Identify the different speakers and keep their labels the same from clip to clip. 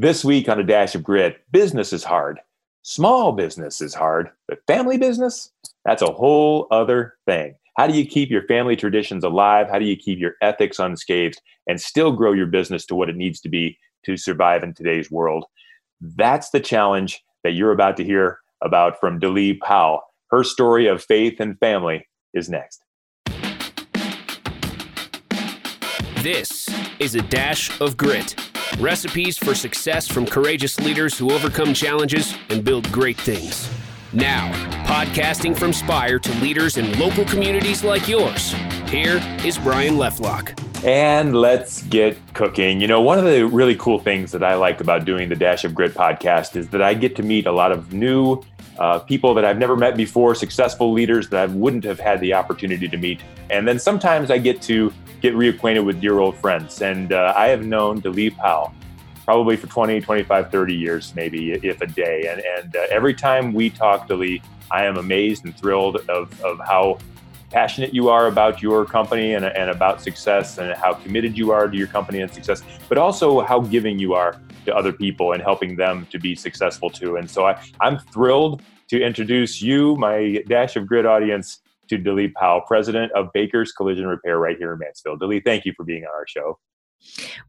Speaker 1: This week on A Dash of Grit, business is hard. Small business is hard, but family business, that's a whole other thing. How do you keep your family traditions alive? How do you keep your ethics unscathed and still grow your business to what it needs to be to survive in today's world? That's the challenge that you're about to hear about from DeLee Powell. Her story of faith and family is next.
Speaker 2: This is a dash of grit Recipes for success from courageous leaders who overcome challenges and build great things. Now, podcasting from Spire to leaders in local communities like yours, here is Brian Lefelhoc.
Speaker 1: And let's get cooking. You know, one of the really cool things that I like about doing the Dash of Grit podcast is that I get to meet a lot of new uh, people that I've never met before, successful leaders that I wouldn't have had the opportunity to meet. And then sometimes I get to get reacquainted with dear old friends. And uh, I have known DeLee Powell probably for 20, 25, 30 years, maybe, if a day. And, and uh, every time we talk, DeLee, I am amazed and thrilled of, of how passionate you are about your company and, and about success and how committed you are to your company and success, but also how giving you are to other people and helping them to be successful too. And so I, I'm thrilled to introduce you, my Dash of Grit audience, to DeLee Powell, president of Baker's Collision Repair right here in Mansfield. DeLee, thank you for being on our show.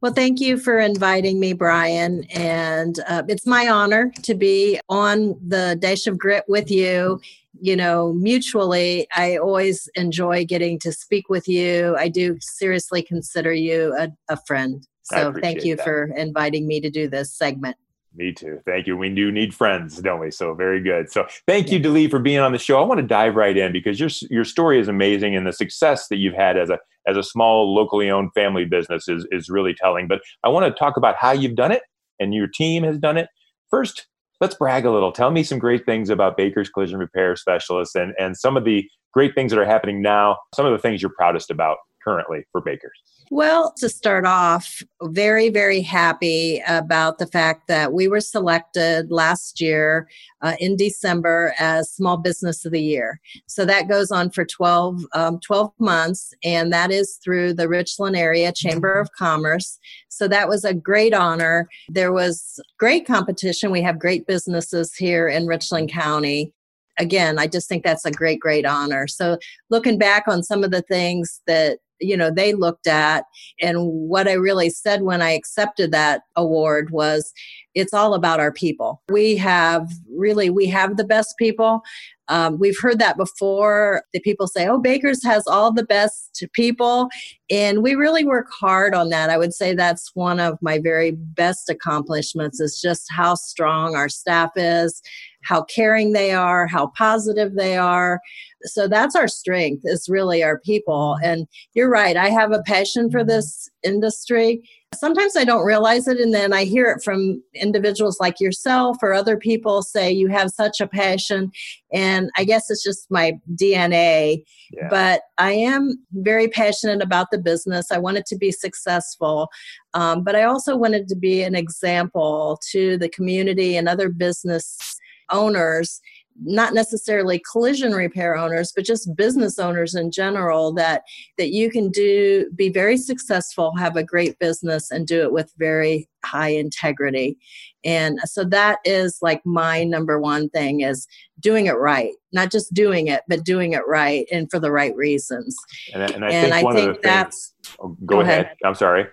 Speaker 3: Well, thank you for inviting me, Brian. And uh, it's my honor to be on the Dash of Grit with you. You know, mutually, I always enjoy getting to speak with you. I do seriously consider you a, a friend. So thank you
Speaker 1: that.
Speaker 3: for inviting me to do this segment.
Speaker 1: Me too. Thank you. We do need friends, don't we? So very good. So thank you, DeLee, for being on the show. I want to dive right in because your your story is amazing and the success that you've had as a as a small locally owned family business is is really telling. But I want to talk about how you've done it and your team has done it. First, let's brag a little. Tell me some great things about Baker's Collision Repair Specialists and and some of the great things that are happening now. Some of the things you're proudest about currently for Baker's.
Speaker 3: Well, to start off, very, very happy about the fact that we were selected last year uh, in December as Small Business of the Year. So that goes on for 12, um, 12 months, and that is through the Richland Area Chamber of Commerce. So that was a great honor. There was great competition. We have great businesses here in Richland County again, I just think that's a great, great honor. So, looking back on some of the things that you know they looked at. And what i really said when i accepted that award was it's all about our people. We have really we have the best people. Um, we've heard that before. The people say oh baker's has all the best people. And we really work hard on that. I would say that's one of my very best accomplishments is just how strong our staff is how caring they are, how positive they are. So that's our strength, is really our people. And you're right, I have a passion for this industry. Sometimes I don't realize it, and then I hear it from individuals like yourself or other people say, You have such a passion. And I guess it's just my DNA. Yeah. But I am very passionate about the business. I want it to be successful. Um, but I also wanted to be an example to the community and other business owners not necessarily collision repair owners but just business owners in general that that you can do be very successful have a great business and do it with very high integrity. And so that is like my number one thing is doing it right. Not just doing it but doing it right and for the right reasons.
Speaker 1: And, and i and think, I think that's things, oh, go, go ahead. ahead. I'm sorry.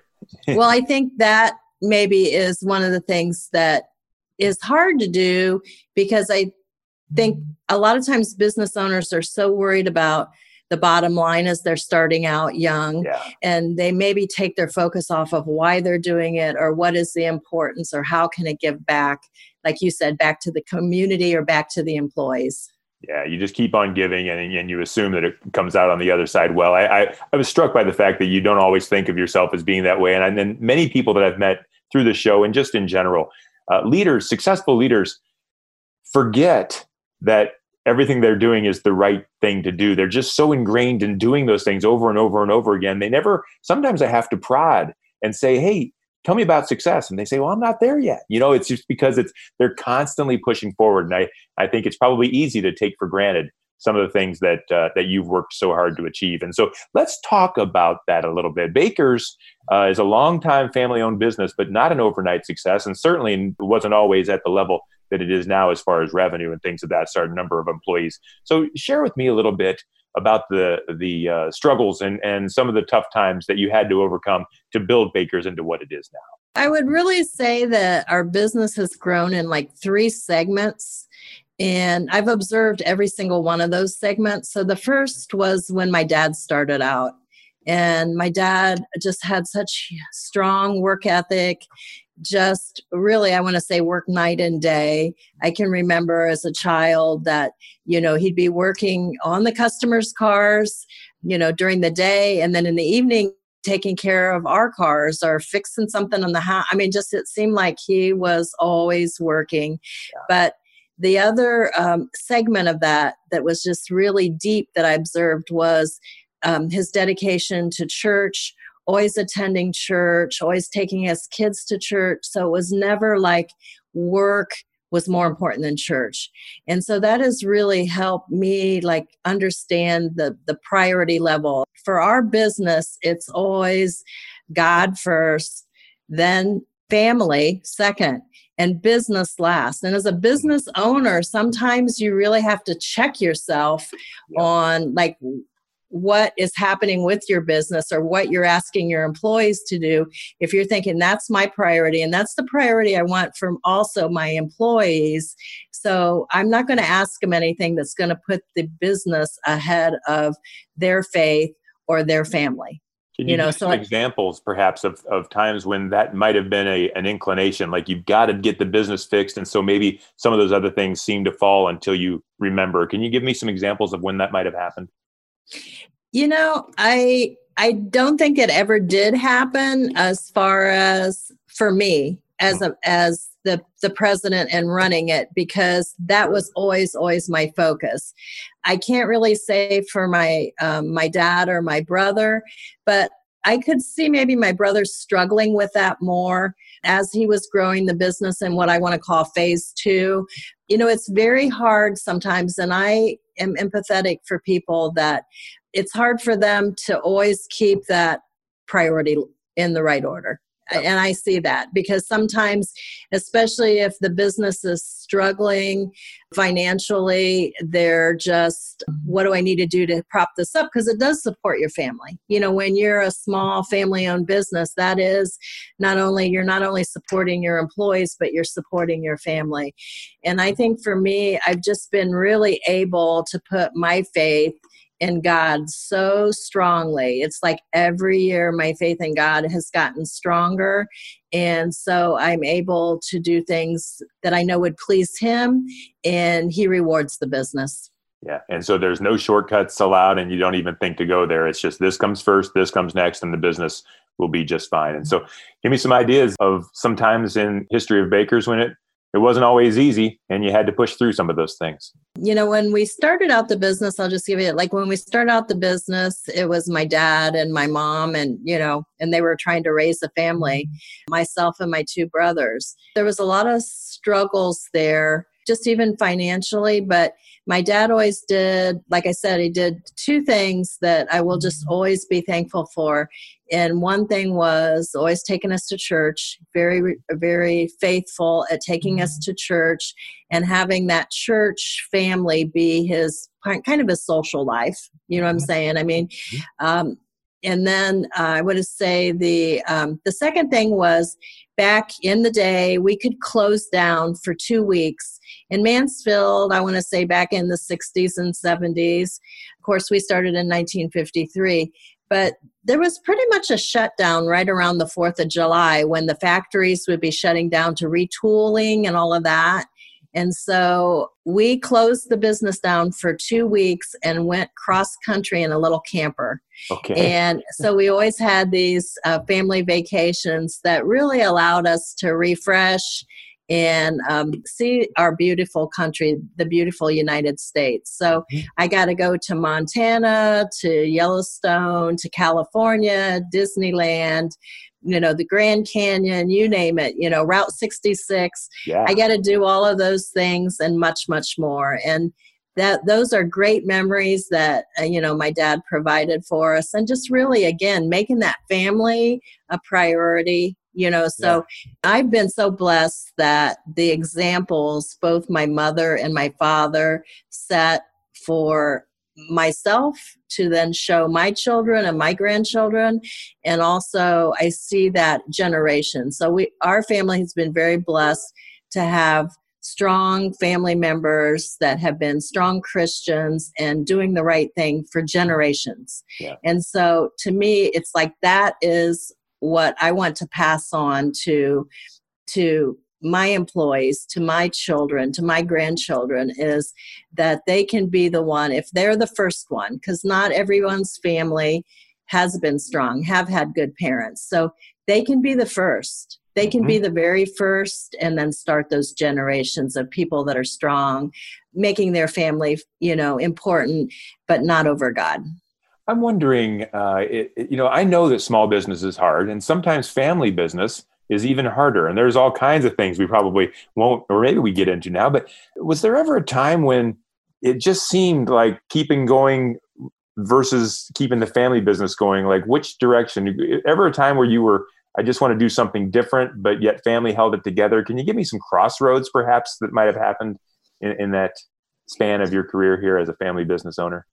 Speaker 3: Well i think that maybe is one of the things that is hard to do because I think a lot of times business owners are so worried about the bottom line as they're starting out young yeah. and they maybe take their focus off of why they're doing it or what is the importance or how can it give back like you said back to the community or back to the employees.
Speaker 1: Yeah you just keep on giving and, and you assume that it comes out on the other side well. I, I, I was struck by the fact that you don't always think of yourself as being that way. And, and then many people that i've met through the show and just in general uh, leaders, successful leaders, forget that everything they're doing is the right thing to do. They're just so ingrained in doing those things over and over and over again. They never, sometimes I have to prod and say, hey, tell me about success. And they say, well, I'm not there yet. You know, it's just because it's, they're constantly pushing forward. And I, I think it's probably easy to take for granted some of the things that uh, that you've worked so hard to achieve. And so let's talk about that a little bit. Baker's uh, is a long-time family-owned business, but not an overnight success, and certainly wasn't always at the level that it is now as far as revenue and things of that sort, number of employees. So share with me a little bit about the the uh, struggles and and some of the tough times that you had to overcome to build Baker's into what it is now.
Speaker 3: I would really say that our business has grown in like three segments. And I've observed every single one of those segments. So the first was when my dad started out. And my dad just had such strong work ethic just really i want to say work night and day i can remember as a child that you know he'd be working on the customers cars you know during the day and then in the evening taking care of our cars or fixing something on the house i mean just it seemed like he was always working yeah. but the other um, segment of that that was just really deep that i observed was um, his dedication to church always attending church, always taking his kids to church. So it was never like work was more important than church. And so that has really helped me like understand the the priority level. For our business, it's always God first, then family second and business last. And as a business owner, sometimes you really have to check yourself yeah. on like what is happening with your business or what you're asking your employees to do if you're thinking that's my priority and that's the priority i want from also my employees so i'm not going to ask them anything that's going to put the business ahead of their faith or their family
Speaker 1: can you, you know so examples perhaps of, of times when that might have been a, an inclination like you've got to get the business fixed and so maybe some of those other things seem to fall until you remember. Can you give me some examples of when that might have happened?
Speaker 3: You know, I I don't think it ever did happen as far as for me as a as the the president and running it because that was always always my focus. I can't really say for my um, my dad or my brother, but I could see maybe my brother struggling with that more as he was growing the business in what I want to call phase two. You know, it's very hard sometimes, and I am empathetic for people that it's hard for them to always keep that priority in the right order and I see that because sometimes, especially if the business is struggling financially, they're just, what do I need to do to prop this up? Because it does support your family. You know, when you're a small family owned business, that is not only, you're not only supporting your employees, but you're supporting your family. And I think for me, I've just been really able to put my faith in God so strongly. It's like every year my faith in God has gotten stronger. And so I'm able to do things that I know would please Him, and He rewards the business.
Speaker 1: Yeah. And so there's no shortcuts allowed, and you don't even think to go there. It's just this comes first, this comes next, and the business will be just fine. And so give me some ideas of sometimes in history of bakers when it it wasn't always easy and you had to push through some of those things.
Speaker 3: You know when we started out the business i'll just give you like when we started out the business it was my dad and my mom and you know and they were trying to raise a family myself and my two brothers. There was a lot of struggles there just even financially but my dad always did like i said he did two things that i will just always be thankful for. And one thing was always taking us to church very very faithful at taking us to church and having that church family be his kind of his social life. You know what i'm mm-hmm. saying? I mean mm-hmm. um, and then uh, I to say the um, the second thing was back in the day we could close down for two weeks in Mansfield. I want to say back in the 60s and 70s. Of course, we started in 1953, but there was pretty much a shutdown right around the 4th of July when the factories would be shutting down to retooling and all of that. And so we closed the business down for two weeks and went cross country in a little camper. Okay. And so we always had these uh, family vacations that really allowed us to refresh and um, see our beautiful country, the beautiful United States. So mm-hmm. I got to go to Montana, to Yellowstone, to California, Disneyland, you know, the Grand Canyon, you name it, you know, Route 66. Yeah. I got to do all of those things and much, much more. And that those are great memories that uh, you know my dad provided for us and just really again making that family a priority you know so yeah. i've been so blessed that the examples both my mother and my father set for myself to then show my children and my grandchildren. And also i see that generation. So we our family has been very blessed to have strong family members that have been strong christians and doing the right thing for generations. Yeah. and so to me it's like that is what i want to pass on to to my employees, to my children, to my grandchildren is that they can be the one, if they're the first one, because not everyone's family has been strong, have had good parents. So they can be the first. They can mm-hmm. be the very first and then start those generations of people that are strong, making their family, you know, important, but not over God.
Speaker 1: I'm wondering, uh, it, you know, I know that small business is hard, and sometimes family business is even harder. And there's all kinds of things we probably won't, or maybe we get into now. But was there ever a time when it just seemed like keeping going versus keeping the family business going? Like which direction? Ever a time where you were, I just want to do something different, but yet family held it together? Can you give me some crossroads perhaps that might have happened in, in that span of your career here as a family business owner?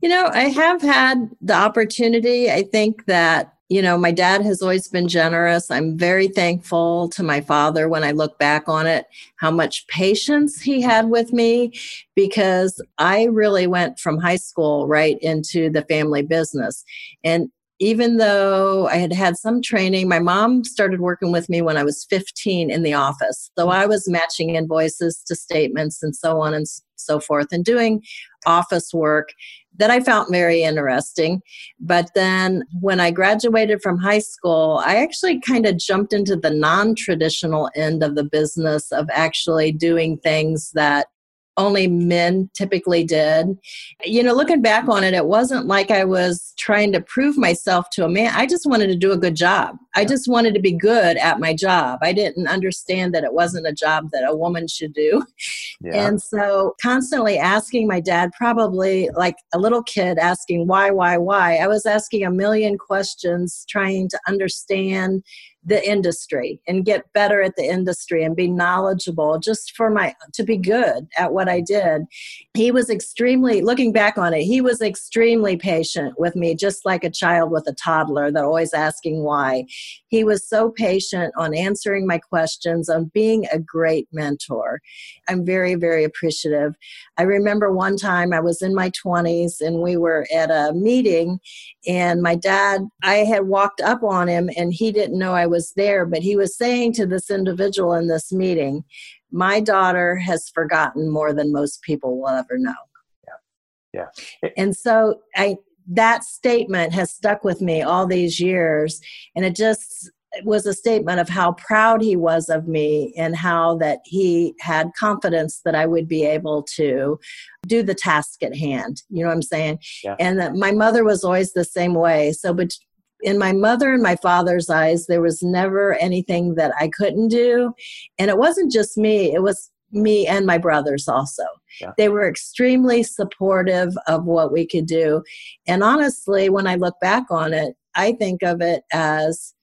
Speaker 3: You know, I have had the opportunity. I think that you know, my dad has always been generous. I'm very thankful to my father when I look back on it, how much patience he had with me, because I really went from high school right into the family business. And even though I had had some training, my mom started working with me when I was 15 in the office. So I was matching invoices to statements and so on and so forth and doing office work that I found very interesting. But then when I graduated from high school, I actually kind of jumped into the non traditional end of the business of actually doing things that only men typically did. You know, looking back on it, it wasn't like I was trying to prove myself to a man. I just wanted to do a good job. I just wanted to be good at my job. I didn't understand that it wasn't a job that a woman should do. Yeah. And so, constantly asking my dad, probably like a little kid asking, why, why, why? I was asking a million questions, trying to understand the industry and get better at the industry and be knowledgeable just for my to be good at what I did. He was extremely looking back on it, he was extremely patient with me just like a child with a toddler that always asking why. He was so patient on answering my questions, on being a great mentor. I'm very very appreciative. I remember one time I was in my 20s and we were at a meeting and my dad I had walked up on him and he didn't know I was there, but he was saying to this individual in this meeting, My daughter has forgotten more than most people will ever know.
Speaker 1: Yeah. Yeah.
Speaker 3: And so I that statement has stuck with me all these years and it just was a statement of how proud he was of me and how that he had confidence that I would be able to do the task at hand. You know what I'm saying? Yeah. And that my mother was always the same way. So, but in my mother and my father's eyes, there was never anything that I couldn't do. And it wasn't just me, it was me and my brothers also. Yeah. They were extremely supportive of what we could do. And honestly, when I look back on it, I think of it as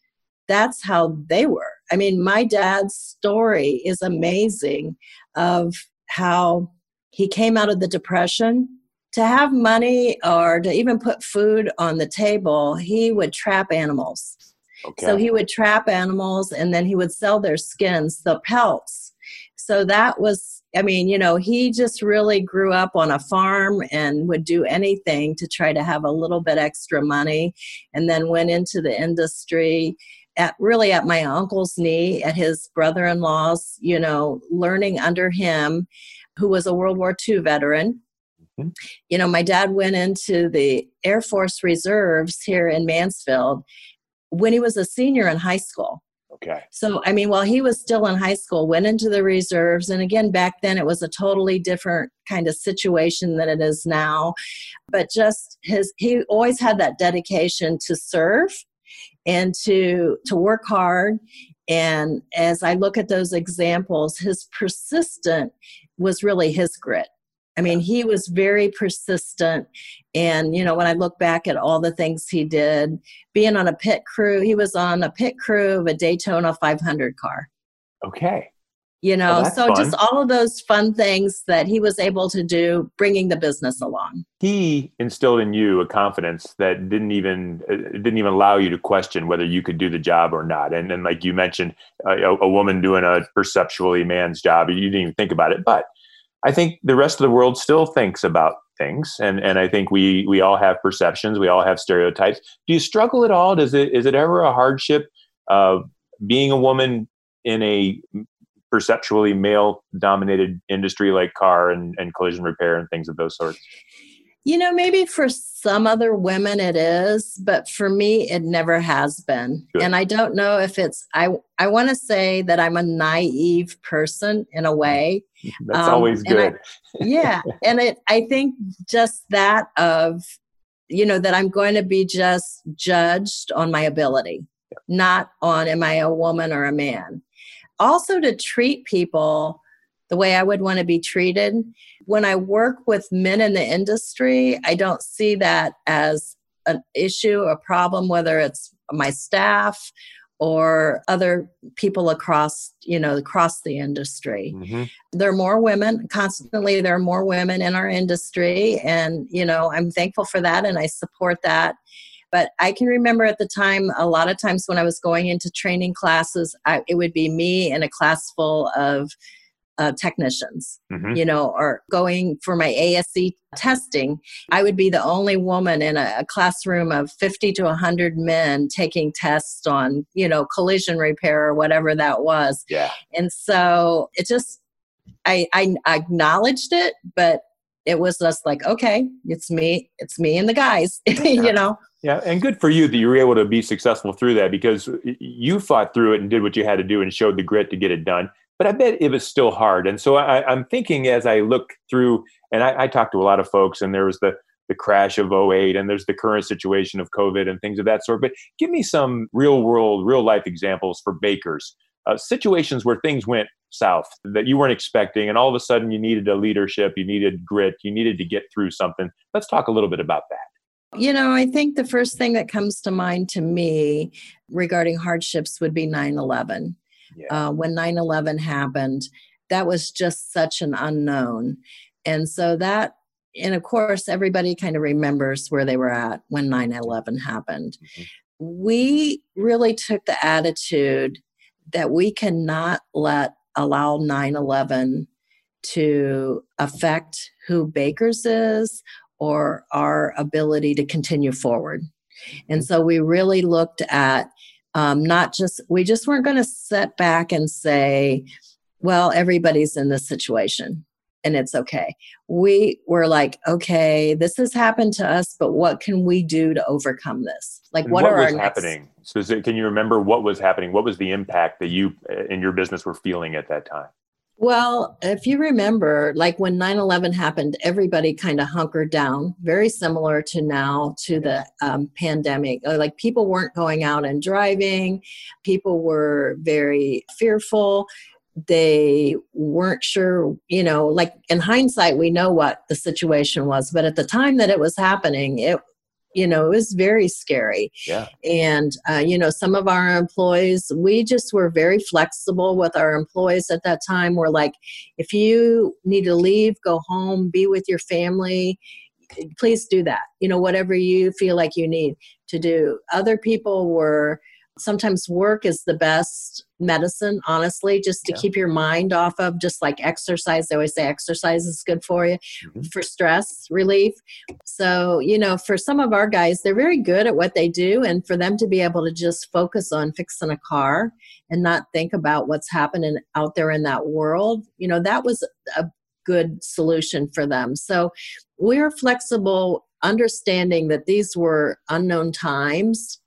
Speaker 3: that's how they were. I mean, my dad's story is amazing of how he came out of the depression to have money or to even put food on the table, he would trap animals. Okay. So he would trap animals and then he would sell their skins, the pelts. So that was, I mean, you know, he just really grew up on a farm and would do anything to try to have a little bit extra money and then went into the industry at really at my uncle's knee at his brother-in-law's you know learning under him who was a world war ii veteran. You know, my dad went into the Air Force Reserves here in Mansfield when he was a senior in high school.
Speaker 1: Okay.
Speaker 3: So, I mean, while he was still in high school, went into the reserves. And again, back then it was a totally different kind of situation than it is now. But just his, he always had that dedication to serve and to to work hard and as i look at those examples his persistent was really his grit I mean, he was very persistent. And, you know, when I look back at all the things he did, being on a pit crew, he was on a pit crew of a Daytona 500 car.
Speaker 1: Okay.
Speaker 3: You know, so fun. just all of those fun things that he was able to do, bringing the business along.
Speaker 1: He instilled in you a confidence that didn't even uh, didn't even allow you to question whether you could do the job or not. And then, like you mentioned, uh, a, a woman doing a perceptually man's job, you didn't even think about it. But I think the rest of the world still thinks about things, and and I think we we all have perceptions, we all have stereotypes. Do you struggle at all? Does it is it ever a hardship of being a woman in a perceptually male dominated industry like car and, and collision repair and things of those sorts?
Speaker 3: You know, maybe for some other women it is, but for me it never has been. Good. And I don't know if it's I I want to say that I'm a naive person in a way.
Speaker 1: That's um, always good.
Speaker 3: I, yeah, and it I think just that of you know that I'm going to be just judged on my ability, yeah. not on am I a woman or a man. Also to treat people the way I would want to be treated. When I work with men in the industry, I don't see that as an issue, a problem, whether it's my staff or other people across you know across the industry mm-hmm. there are more women constantly there are more women in our industry and you know i'm thankful for that and i support that but i can remember at the time a lot of times when i was going into training classes I, it would be me in a class full of uh, technicians, mm-hmm. you know, or going for my ASE testing, I would be the only woman in a, a, classroom of 50 to 100 men taking tests on, you know, collision repair or whatever that was.
Speaker 1: Yeah.
Speaker 3: And so it just, I, I acknowledged it, but it was just like, okay, it's me, it's me and the guys, you know.
Speaker 1: Yeah, and good for you that you were able to be successful through that because you fought through it and did what you had to do and showed the grit to get it done but I bet it was still hard. And so I, am thinking as I look through, and I, I talked to a lot of folks, and there was the the crash of 08 and there's the current situation of COVID and things of that sort. But give me some real world, real life examples for bakers, uh, situations where things went south that you weren't expecting, and all of a sudden you needed a leadership, you needed grit, you needed to get through something. Let's talk a little bit about that.
Speaker 3: You know, I think the first thing that comes to mind to me regarding hardships would be 9 11 yeah. uh, when 9 11 happened. That was just such an unknown. And so that, and of course, everybody kind of remembers where they were at when 9 11 happened. Mm-hmm. We really took the attitude that we cannot let allow 9 11 to affect who Bakers is or our ability to continue forward. And mm-hmm. so we really looked at um, not just we just weren't going to sit back and say well everybody's in this situation and it's okay. We were like okay this has happened to us but what can we do to overcome this? Like what, what, are
Speaker 1: was happening? Next... so can you remember what was happening? What was the impact that you uh, in your business were feeling at that time
Speaker 3: well, if you remember, like when 9 11 happened, everybody kind of hunkered down, very similar to now to the um, pandemic. Uh, like people weren't going out and driving, people were very fearful. They weren't sure, you know, like in hindsight, we know what the situation was, but at the time that it was happening, it you know it was very scary.
Speaker 1: Yeah.
Speaker 3: And uh, you know some of our employees we just were very flexible with our employees at that time. We're like if you need to leave go home be with your family please do that you know whatever you feel like you need to do. Other people were sometimes work is the best medicine honestly just to yeah. keep your mind off of just like exercise they always say exercise is good for you mm-hmm. for stress relief so you know for some of our guys they're very good at what they do and for them to be able to just focus on fixing a car and not think about what's happening out there in that world you know that was a good solution for them so we're flexible understanding that these were unknown times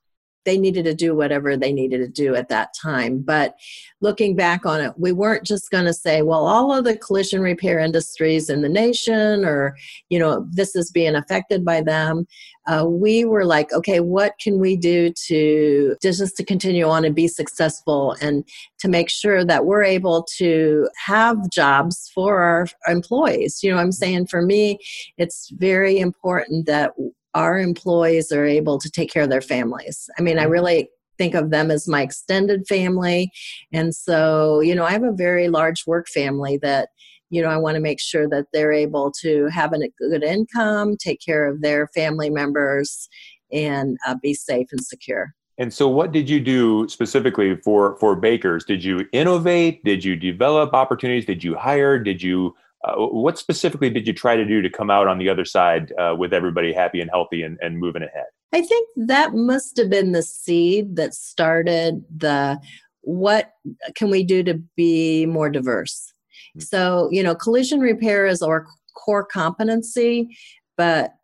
Speaker 3: they needed to do whatever they needed to do at that time. But looking back on it, we weren't just going to say, well, all of the collision repair industries in the nation, or, you know, this is being affected by them. Uh, we were like, okay, what can we do to just to continue on and be successful and to make sure that we're able to have jobs for our employees? You know, I'm saying for me, it's very important that our employees are able to take care of their families. I mean, I mm-hmm. really think of them as my extended family. And so, you know, I have a very large work family that, you know, I want to make sure that they're able to have a good income, take care of their family members, and uh, be safe and secure.
Speaker 1: And so, what did you do specifically for for bakers? Did you innovate? Did you develop opportunities? Did you hire? Did you uh, what specifically did you try to do to come out on the other side uh, with everybody happy and healthy and, and moving ahead?
Speaker 3: I think that must have been the seed that started the what can we do to be more diverse? Mm-hmm. So, you know, collision repair is our core competency, but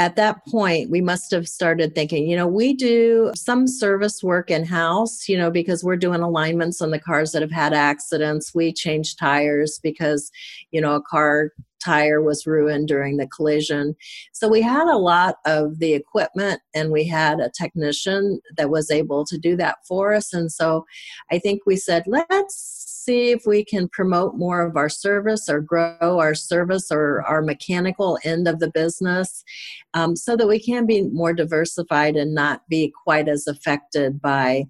Speaker 3: at that point we must have started thinking you know we do some service work in house you know because we're doing alignments on the cars that have had accidents. We change tires because you know a car tire was ruined during the collision so we had a lot of the equipment and we had a technician that was able to do that for us and so i think we said let's see if we can promote more of our service or grow our service or our mechanical end of the business um, so that we can be more diversified and not be quite as affected by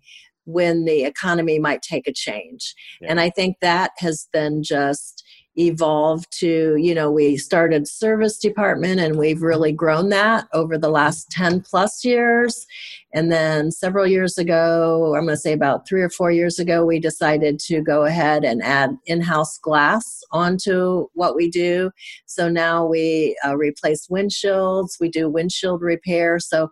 Speaker 3: when the economy might take a change. Yeah. And I think that has been just evolved to you know we started service department and we've really grown that over the last 10 plus years. And then several years ago i'm going to say about three or four years ago we decided to go ahead and add in-house glass onto what we do. So now we uh, replace windshields. We do windshield repair. So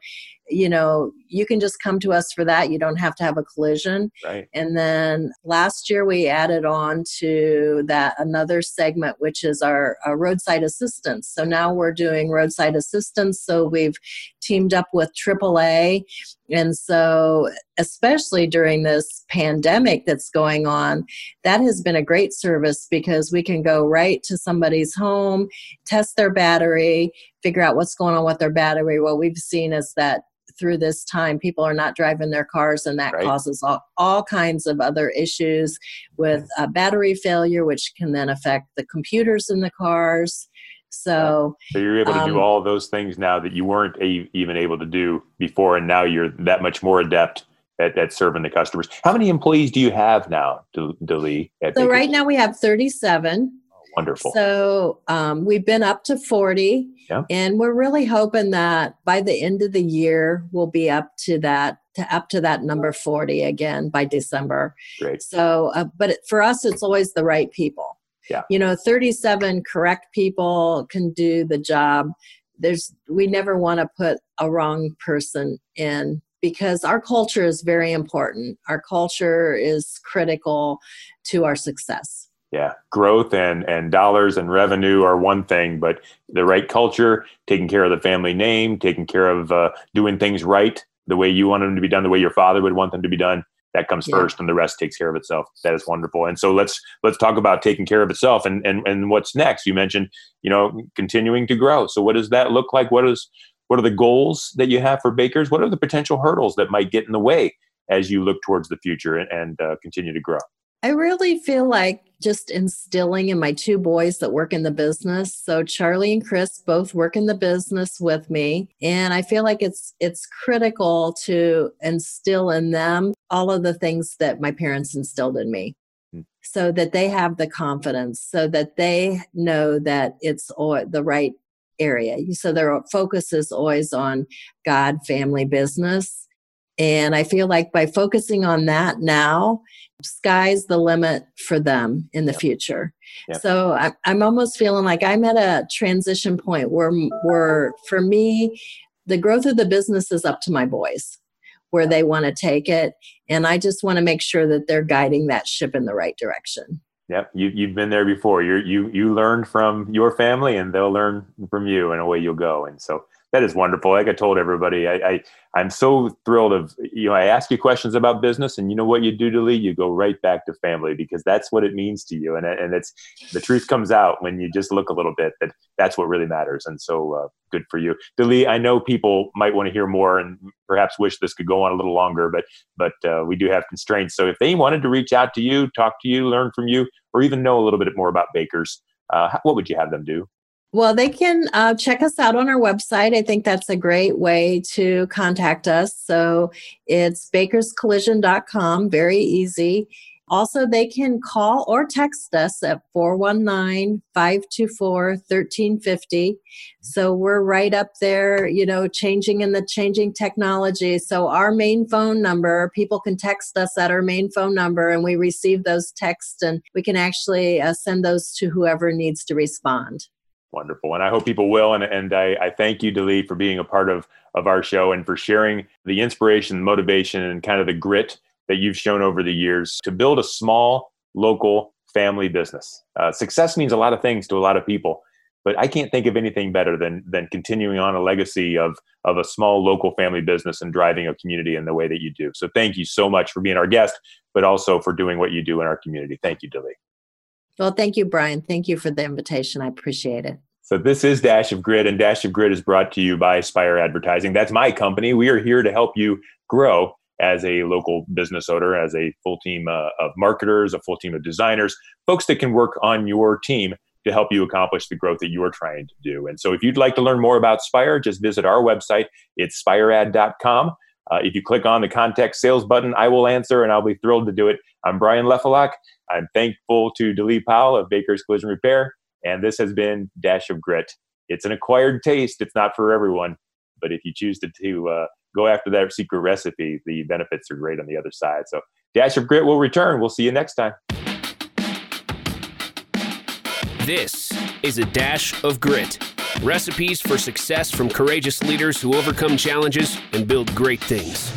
Speaker 3: you know, you can just come to us for that. You don't have to have a collision.
Speaker 1: Right.
Speaker 3: And then last year we added on to that another segment, which is our, our roadside assistance. So now we're doing roadside assistance. So we've teamed up with AAA. And so, especially during this pandemic that's going on, that has been a great service because we can go right to somebody's home, test their battery, figure out what's going on with their battery. What we've seen is that through this time people are not driving their cars and that right. causes all, all kinds of other issues with uh, battery failure which can then affect the computers in the cars so,
Speaker 1: so you're able to um, do all those things now that you weren't a, even able to do before, and now you're that much more adept at, at serving the customers. How many employees do you have now, DeLee?
Speaker 3: So Baker? right now we have 37.
Speaker 1: Wonderful.
Speaker 3: So um, we've been up to 40. Yeah. And we're really hoping that by the end of the year, we'll be up to that to up to that number 40 again by December.
Speaker 1: Great.
Speaker 3: So, uh, but it, for us, it's always the right people.
Speaker 1: Yeah.
Speaker 3: You know, 37 correct people can do the job. There's, we never want to put a wrong person in because our culture is very important. Our culture is critical to our success
Speaker 1: yeah growth and and dollars and revenue are one thing but the right culture taking care of the family name taking care of uh, doing things right the way you want them to be done the way your father would want them to be done that comes yeah. first and the rest takes care of itself. That is wonderful. And so let's let's talk about taking care of itself and and, and what's next. You mentioned you know continuing to grow. So what does that look like? What is what are the goals that you have for bakers? What are the potential hurdles that might get in the way as you look towards the future and, and uh, continue to grow?
Speaker 3: I really feel like just instilling in my two boys that work in the business. So Charlie and Chris both work in the business with me, and I feel like it's it's critical to instill in them all of the things that my parents instilled in me. Hmm. So that they have the confidence, so that they know that it's the right area. So their focus is always on God, family, business. And I feel like by focusing on that now, sky's the limit for them in the yep. future. Yep. So I, I'm almost feeling like I'm at a transition point where, where for me, the growth of the business is up to my boys where they want to take it. And I just want to make sure that they're guiding that ship in the right direction.
Speaker 1: Yep, you, you've been there before. you you you learned from your family, and they'll learn from you, and away you'll go. And so that is wonderful. Like I told everybody, I, I I'm so thrilled of you know I ask you questions about business, and you know what you do DeLee, you go right back to family because that's what it means to you, and and it's the truth comes out when you just look a little bit that that's what really matters, and so uh, good for you, Lee. I know people might want to hear more and perhaps wish this could go on a little longer, but but uh, we do have constraints. So if they wanted to reach out to you, talk to you, learn from you, or even know a little bit more about Bakers, uh, what would you have them do?
Speaker 3: Well, they can uh, check us out on our website. I think that's a great way to contact us. So it's bakerscollision.com, very easy. Also, they can call or text us at 419 524 1350. So we're right up there, you know, changing in the changing technology. So, our main phone number, people can text us at our main phone number and we receive those texts and we can actually uh, send those to whoever needs to respond.
Speaker 1: Wonderful. And I hope people will. And, and I, I thank you, DeLee, for being a part of, of our show and for sharing the inspiration, motivation, and kind of the grit that you've shown over the years to build a small, local family business. Uh, success means a lot of things to a lot of people, but I can't think of anything better than, than continuing on a legacy of, of a small local family business and driving a community in the way that you do. So thank you so much for being our guest, but also for doing what you do in our community. Thank you, DeLee.
Speaker 3: Well, thank you, Brian. Thank you for the invitation. I appreciate it.
Speaker 1: So this is Dash of Grit, and Dash of Grit is brought to you by Spire Advertising. That's my company. We are here to help you grow as a local business owner, as a full team uh, of marketers, a full team of designers, folks that can work on your team to help you accomplish the growth that you're trying to do. And so if you'd like to learn more about Spire, just visit our website. It's spiread.com. Uh, if you click on the contact sales button, I will answer and I'll be thrilled to do it. I'm Brian Lefelhoc. I'm thankful to DeLee Powell of Baker's Collision Repair. And this has been Dash of Grit. It's an acquired taste. It's not for everyone. But if you choose to, to uh, go after that secret recipe, the benefits are great on the other side. So Dash of Grit will return. We'll see you next time.
Speaker 2: This is a Dash of Grit. Recipes for success from courageous leaders who overcome challenges and build great things.